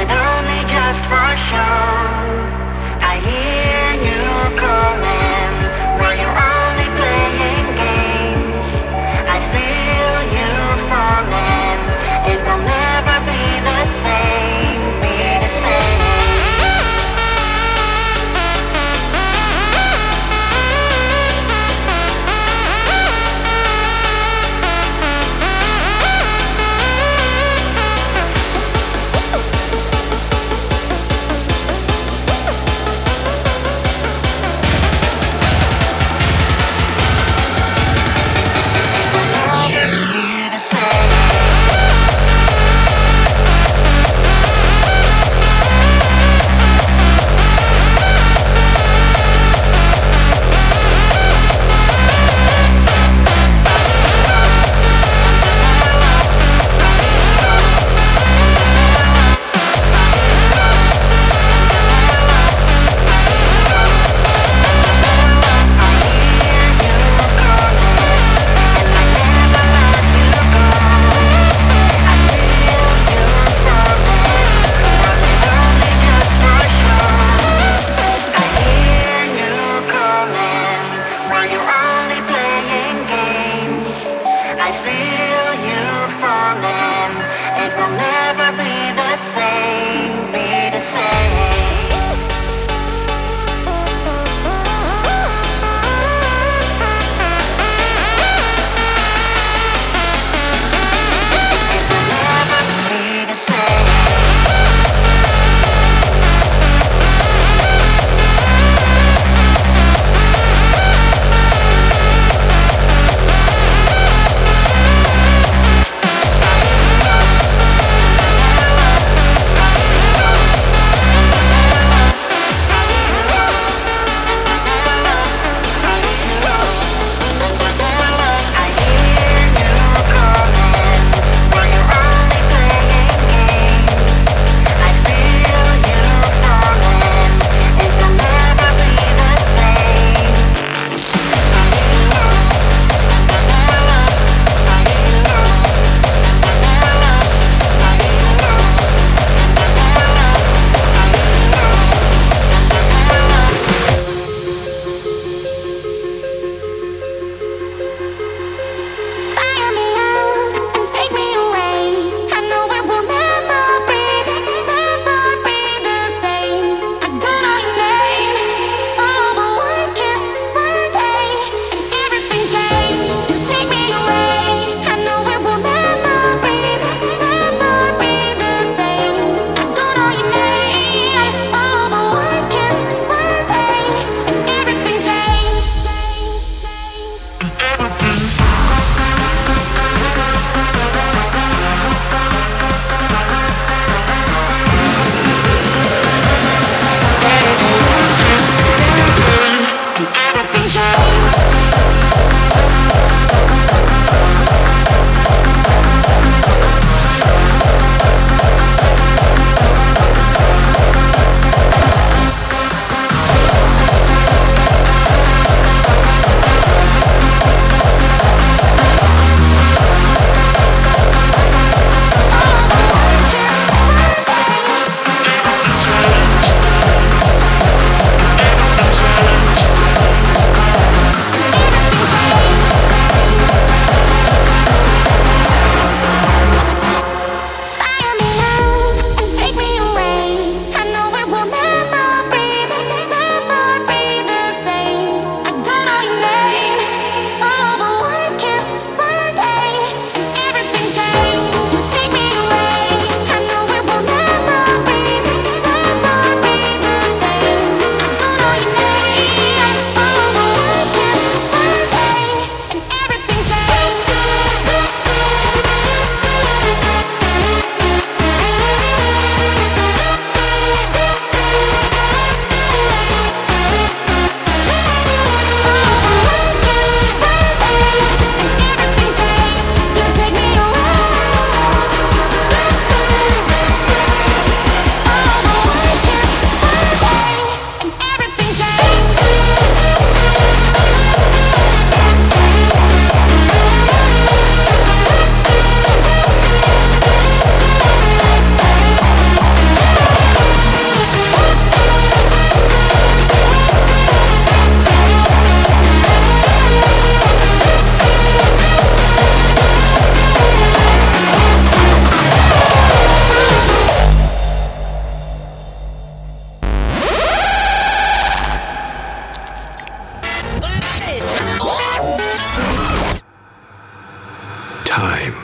it only just for show? I hear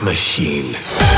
machine.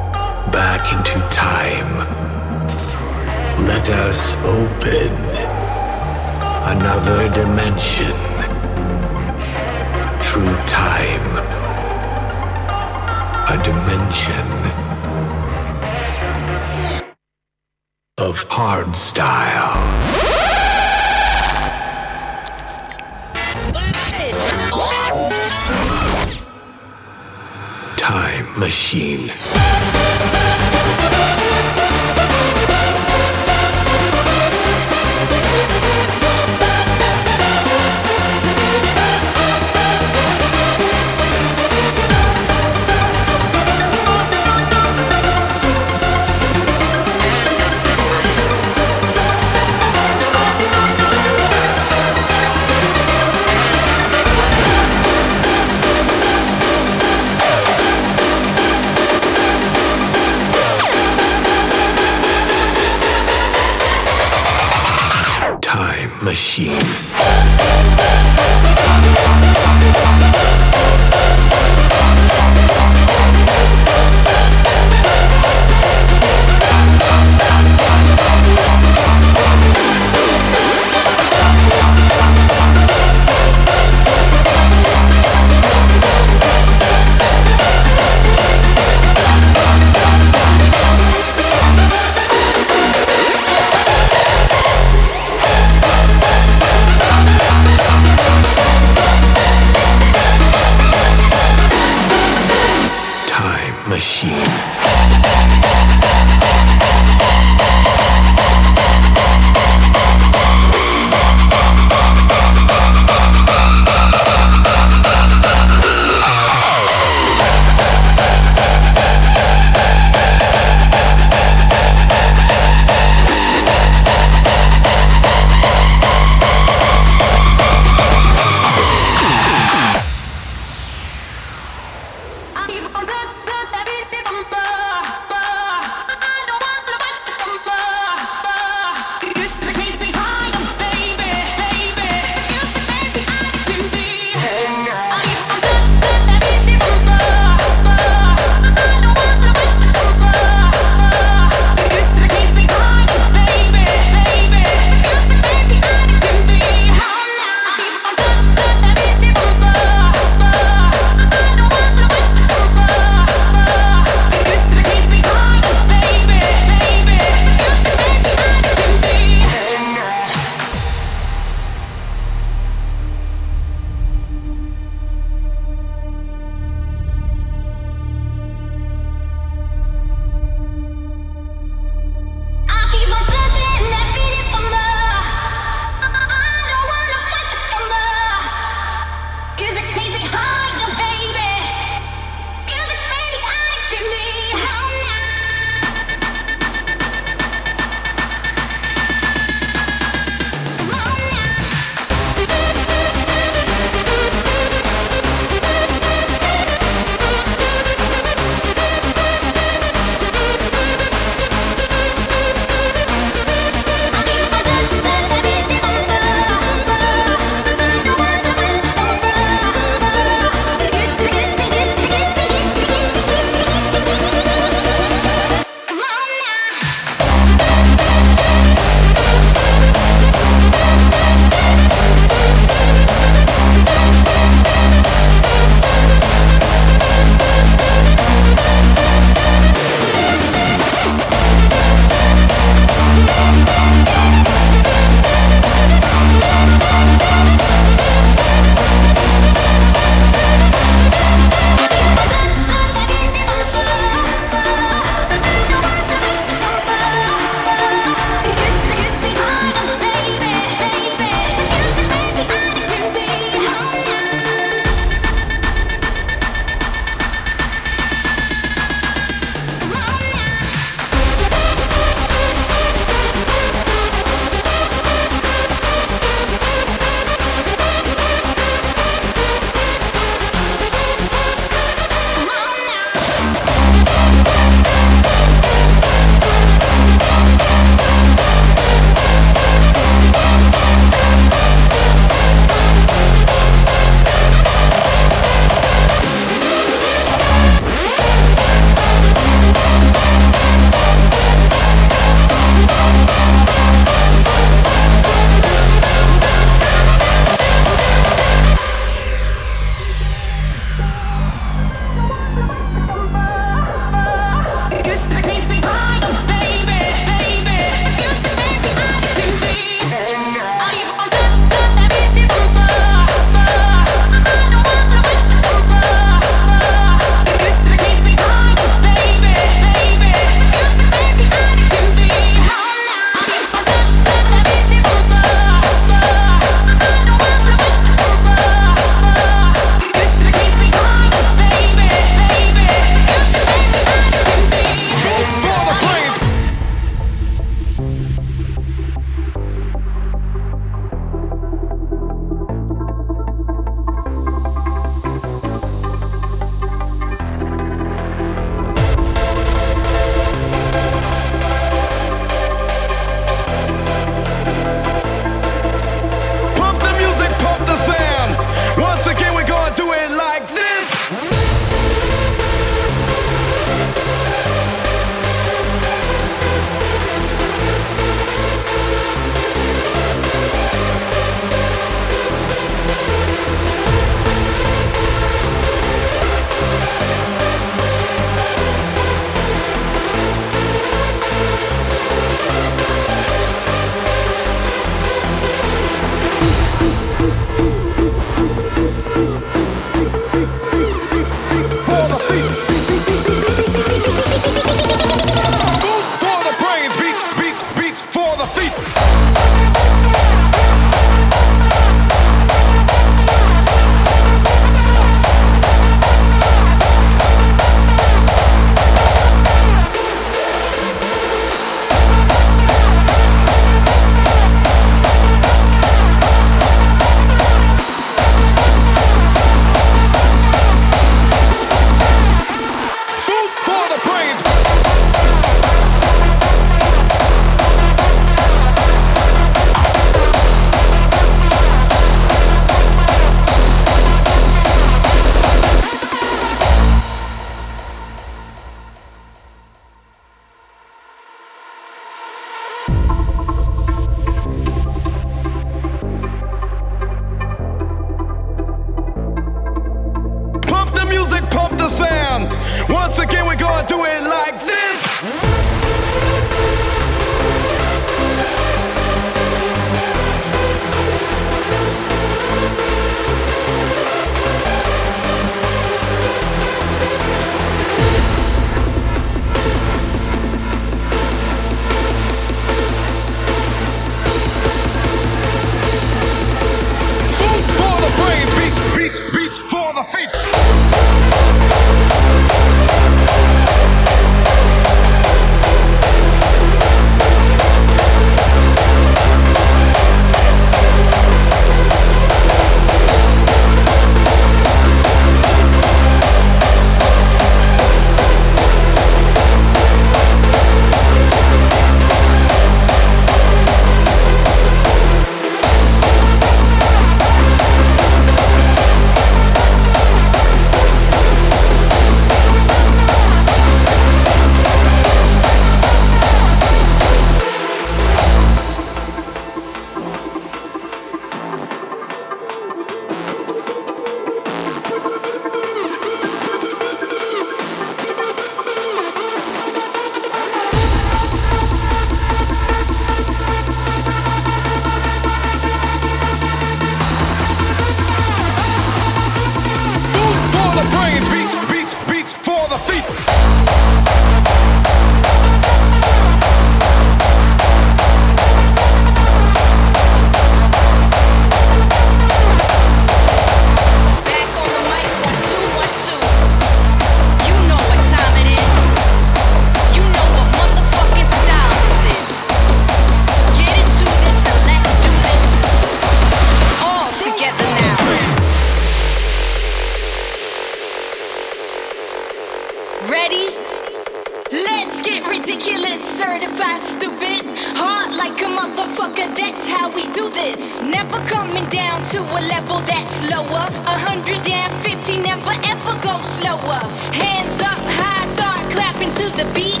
this. Never coming down to a level that's lower. 150 never ever go slower. Hands up high, start clapping to the beat.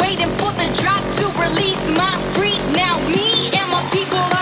Waiting for the drop to release my freak. Now me and my people.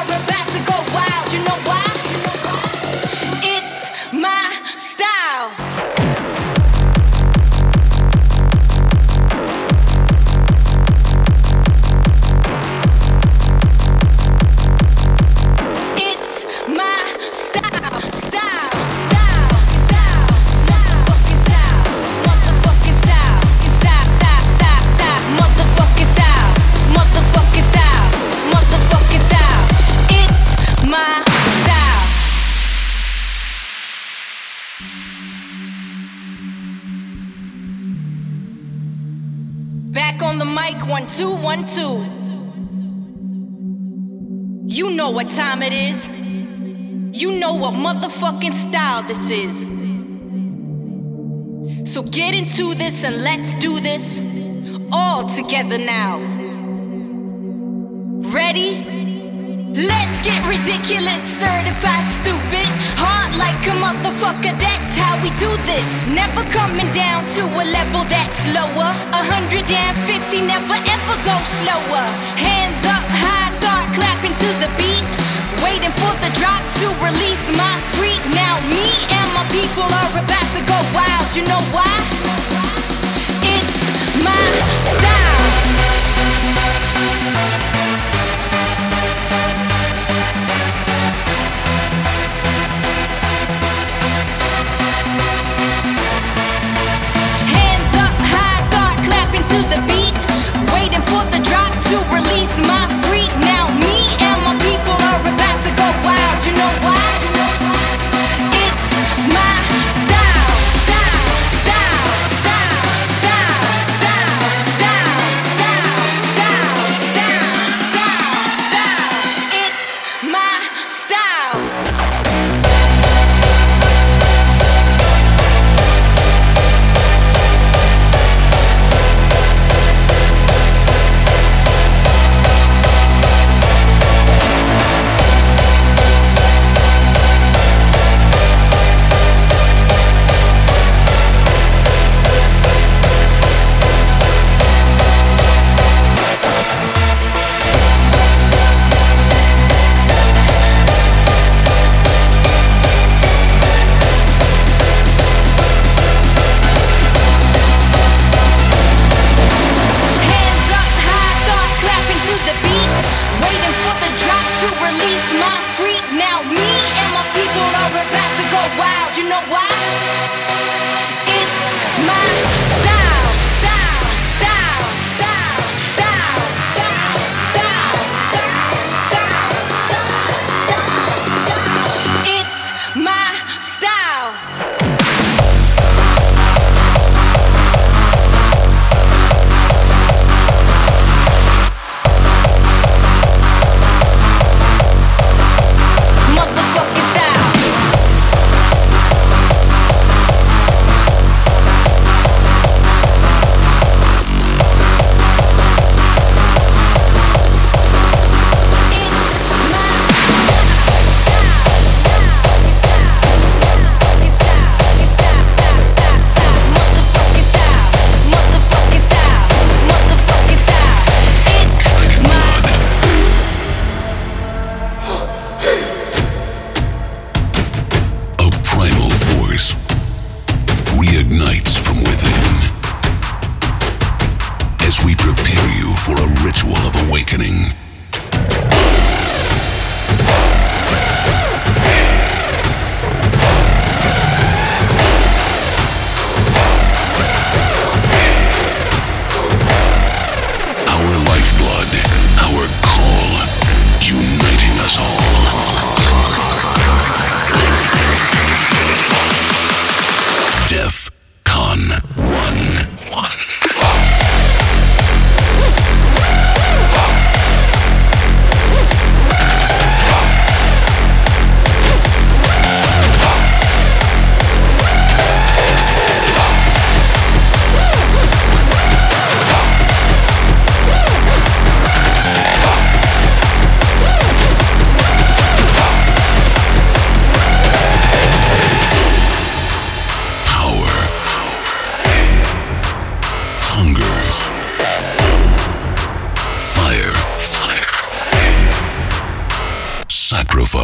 Motherfucking style this is. So get into this and let's do this all together now. Ready? Let's get ridiculous, certified stupid. Heart like a motherfucker, that's how we do this. Never coming down to a level that's lower. 150, never ever go slower. Hands up high, start clapping to the beat waiting for the drop to release my freak. Now me and my people are about to go wild. You know why?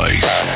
place.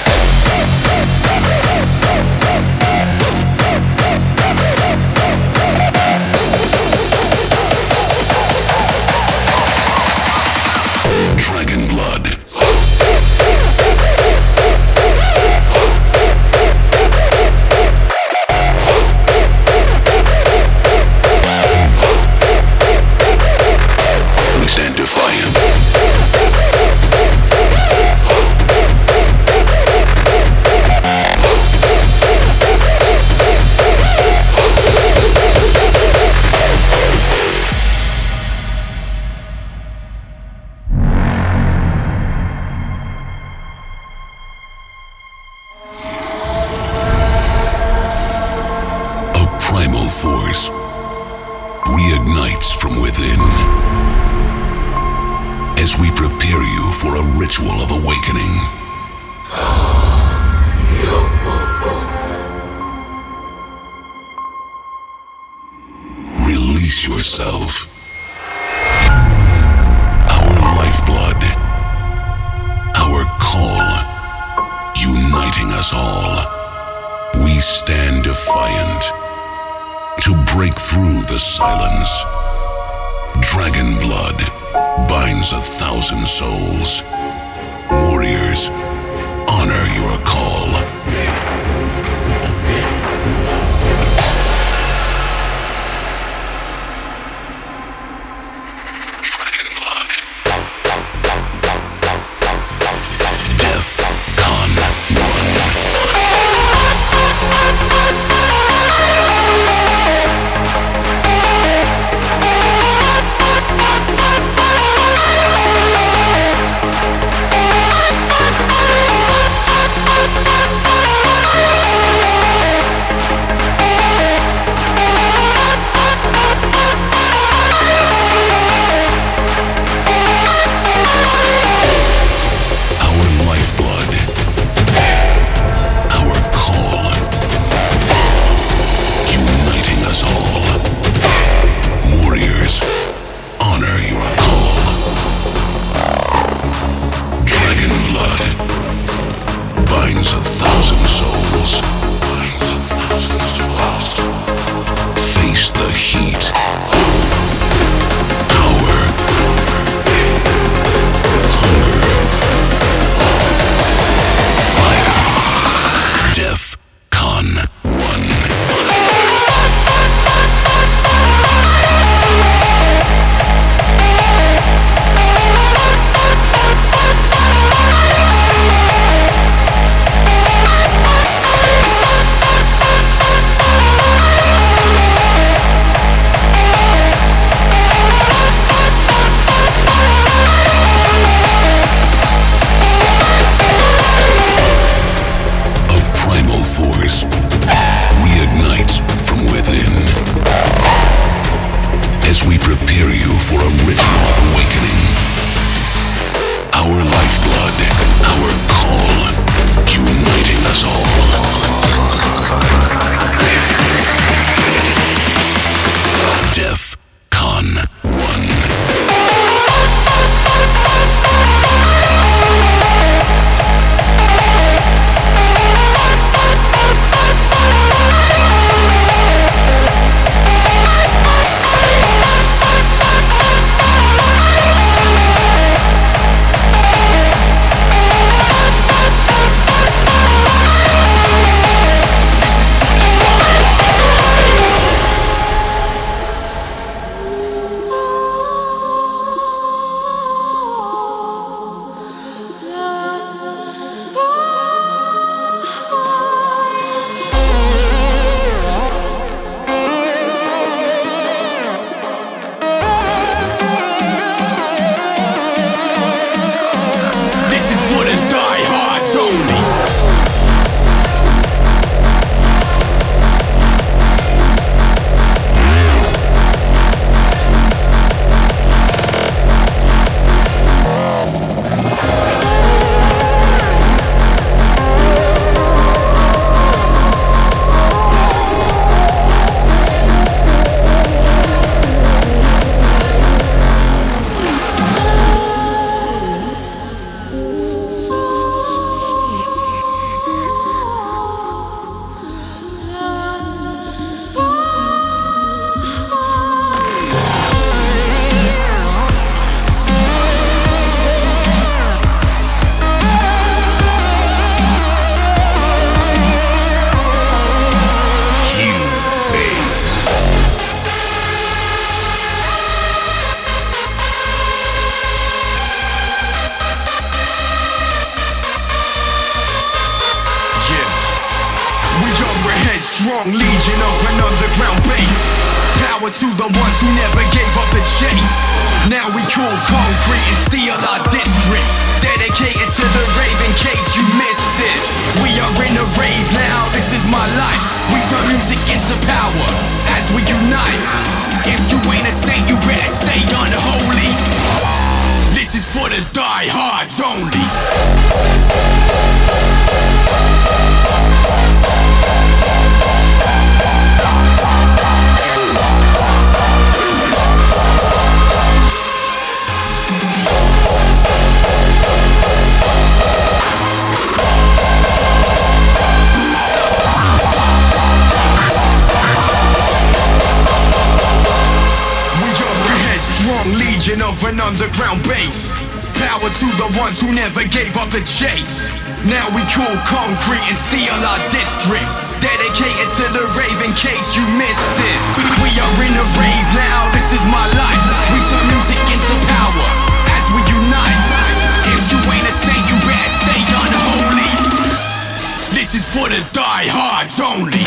Legion of an underground base. Power to the ones who never gave up the chase. Now we cool concrete and steal our district. Dedicated to the rave in case you missed it. We are in a rave now, this is my life. We turn music into power as we unite. If you ain't a saint, you better stay unholy. This is for the diehards only. Of an underground base. Power to the ones who never gave up the chase. Now we cool concrete and steel our district. Dedicated to the rave in case you missed it. We, are in a rave now, this is my life. We turn music into power as we unite. If you ain't a saint, you better stay unholy. This is for the diehards only.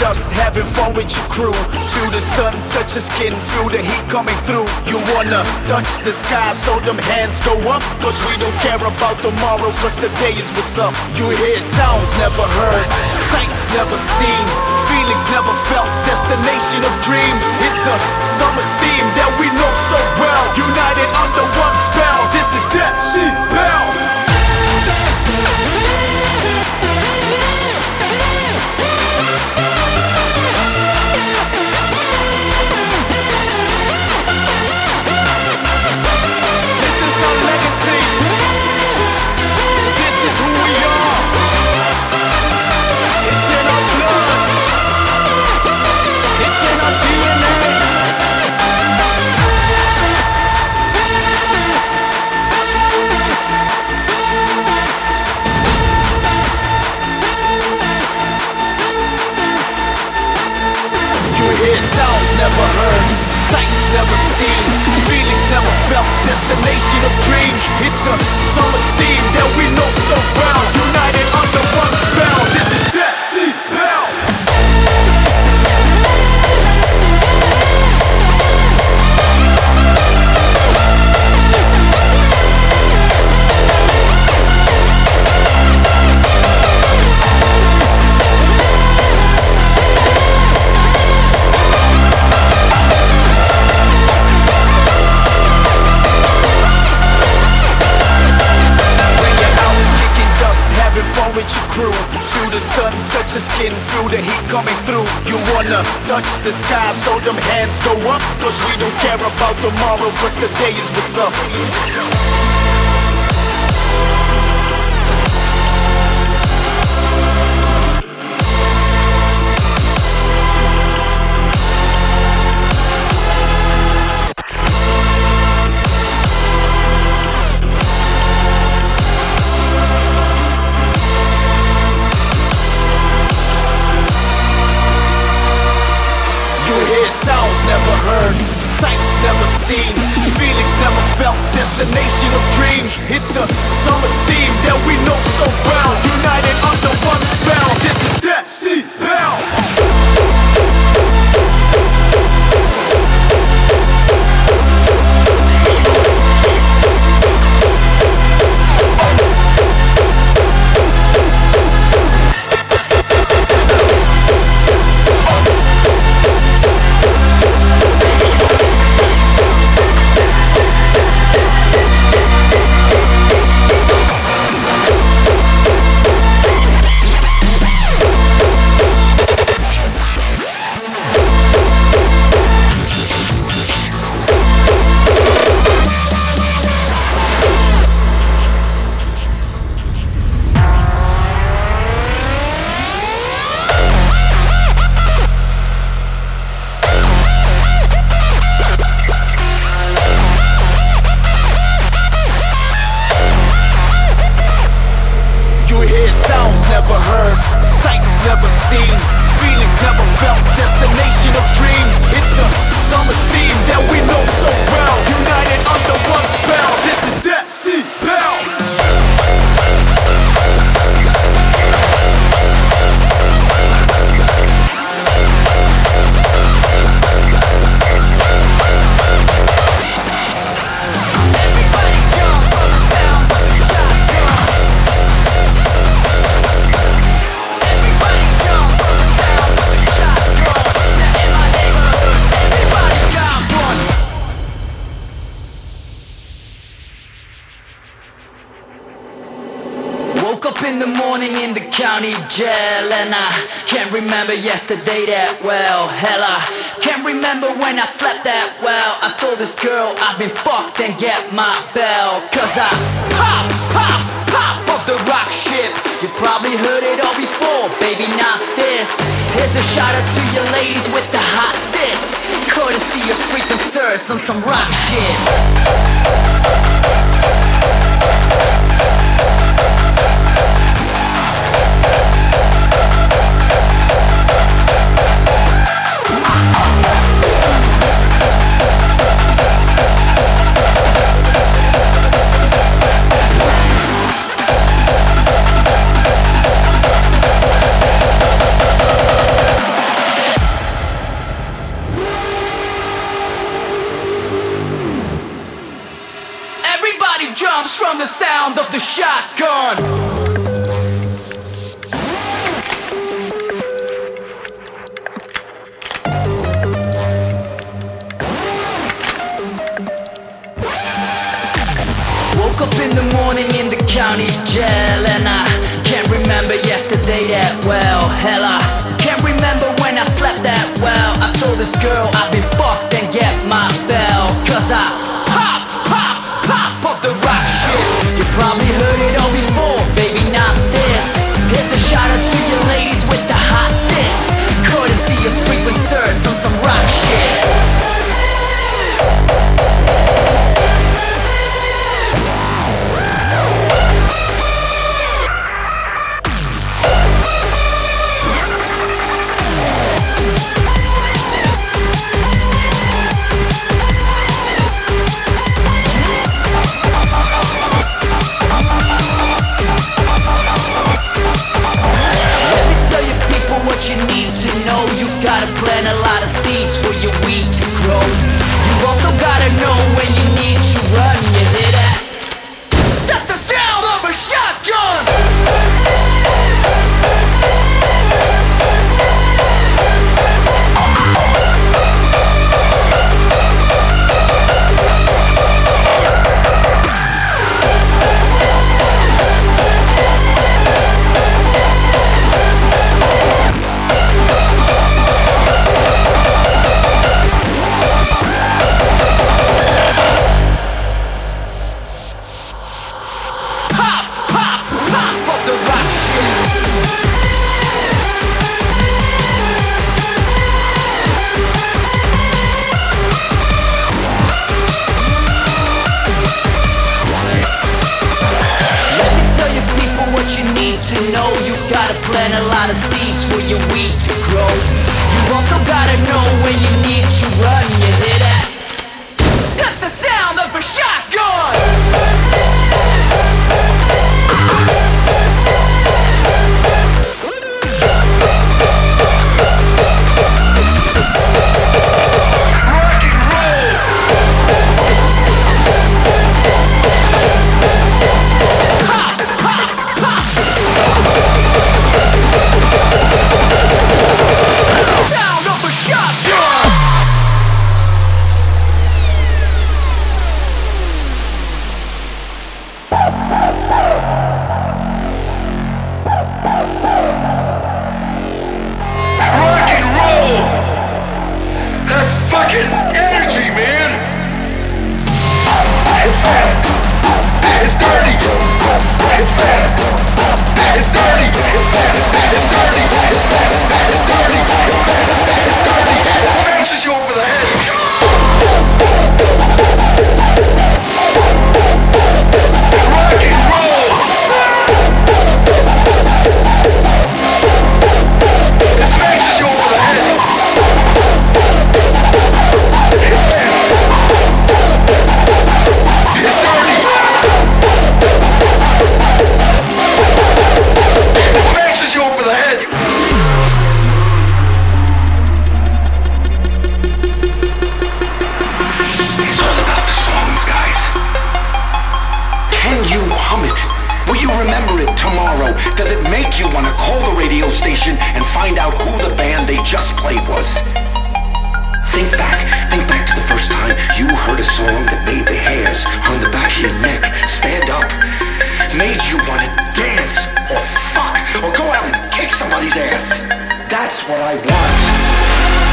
Dust, having fun with your crew. Feel the sun touch your skin, feel the heat coming through. You wanna touch the sky so them hands go up. Cause we don't care about tomorrow, cause today is what's up. You hear sounds never heard, sights never seen, feelings never felt, destination of dreams. It's the summer's theme that we know so well. United under one spell, this is Dead Sea never seen, feelings never felt destination of dreams. It's the summer steam that we know so well. United under one spell. This touch the sky, so them hands go up. Cause we don't care about tomorrow, cause today is what's up. Seen, feelings never felt, destination of dreams. It's the summer theme that we know so well. United under one spell. This is Death never seen, feelings never felt, destination of dreams. It's the summer theme that we know so well. United jail and I can't remember yesterday that well. Hell, I can't remember when I slept that well. I told this girl I've been fucked and get my bell. Cause I pop, pop, pop off the rock ship. You probably heard it all before, baby, not this. Here's a shout out to your ladies with the hot tits. Courtesy of freaking sirs on some rock shit. From the sound of the shotgun. Woke up in the morning in the county jail and I can't remember yesterday that well. Hell, I can't remember when I slept that well. I told this girl I've been fucked and get my bell. Cause I so that made the hairs on the back of your neck stand up. Made you want to dance or fuck or go out and kick somebody's ass. That's what I want.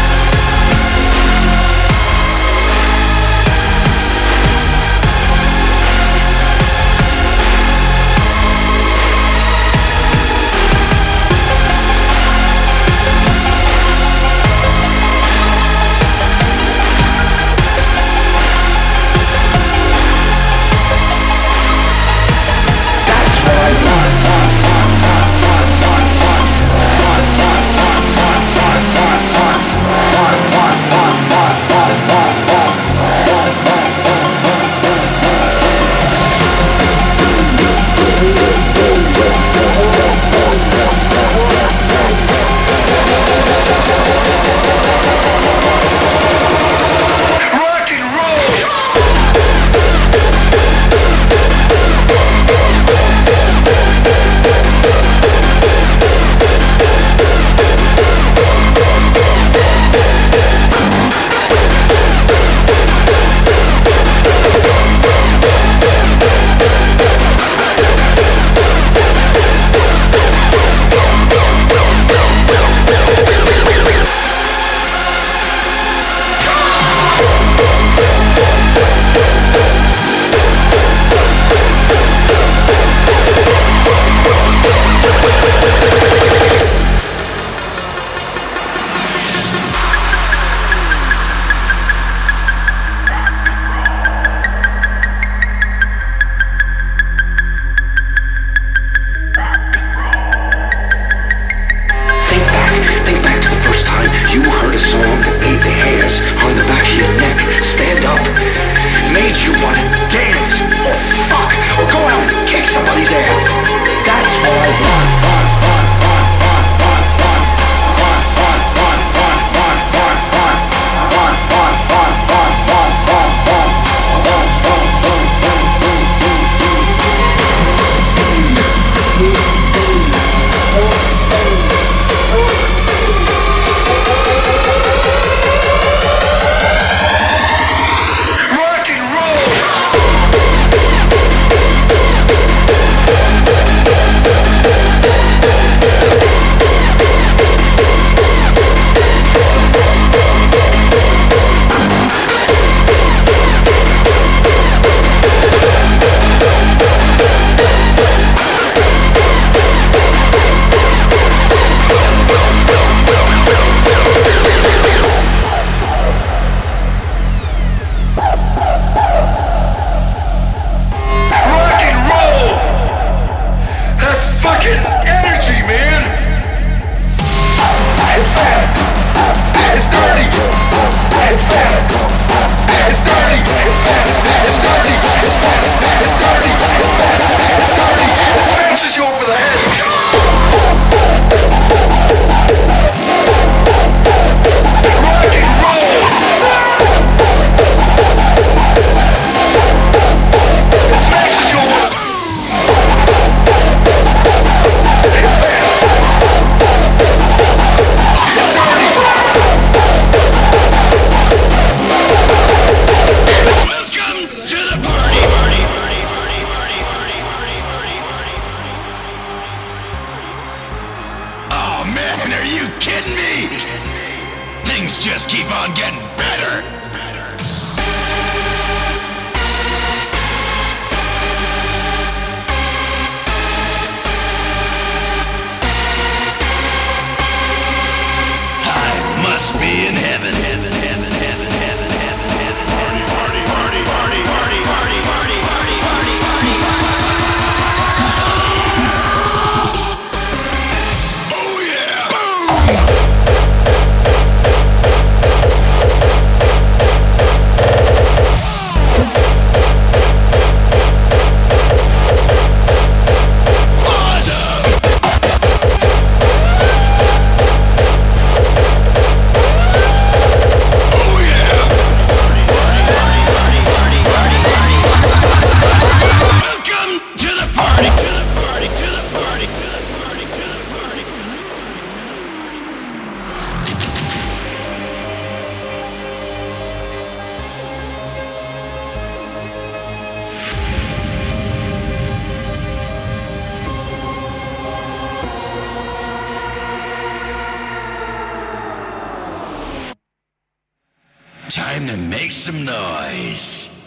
time to make some noise.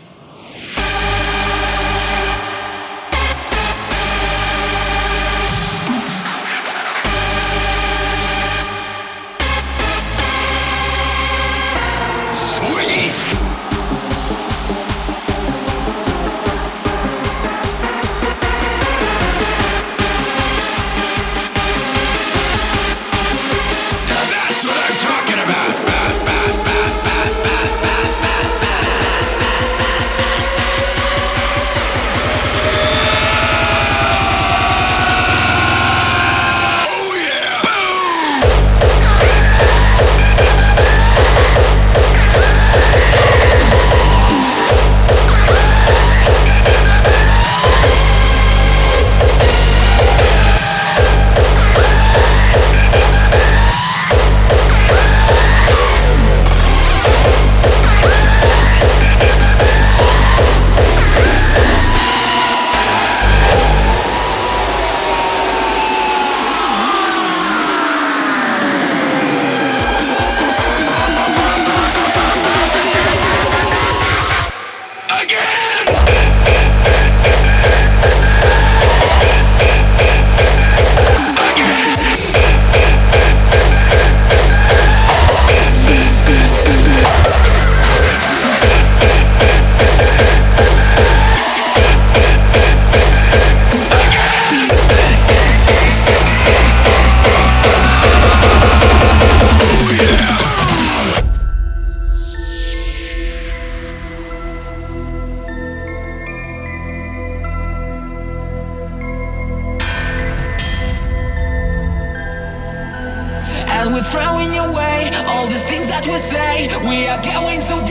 say we are going so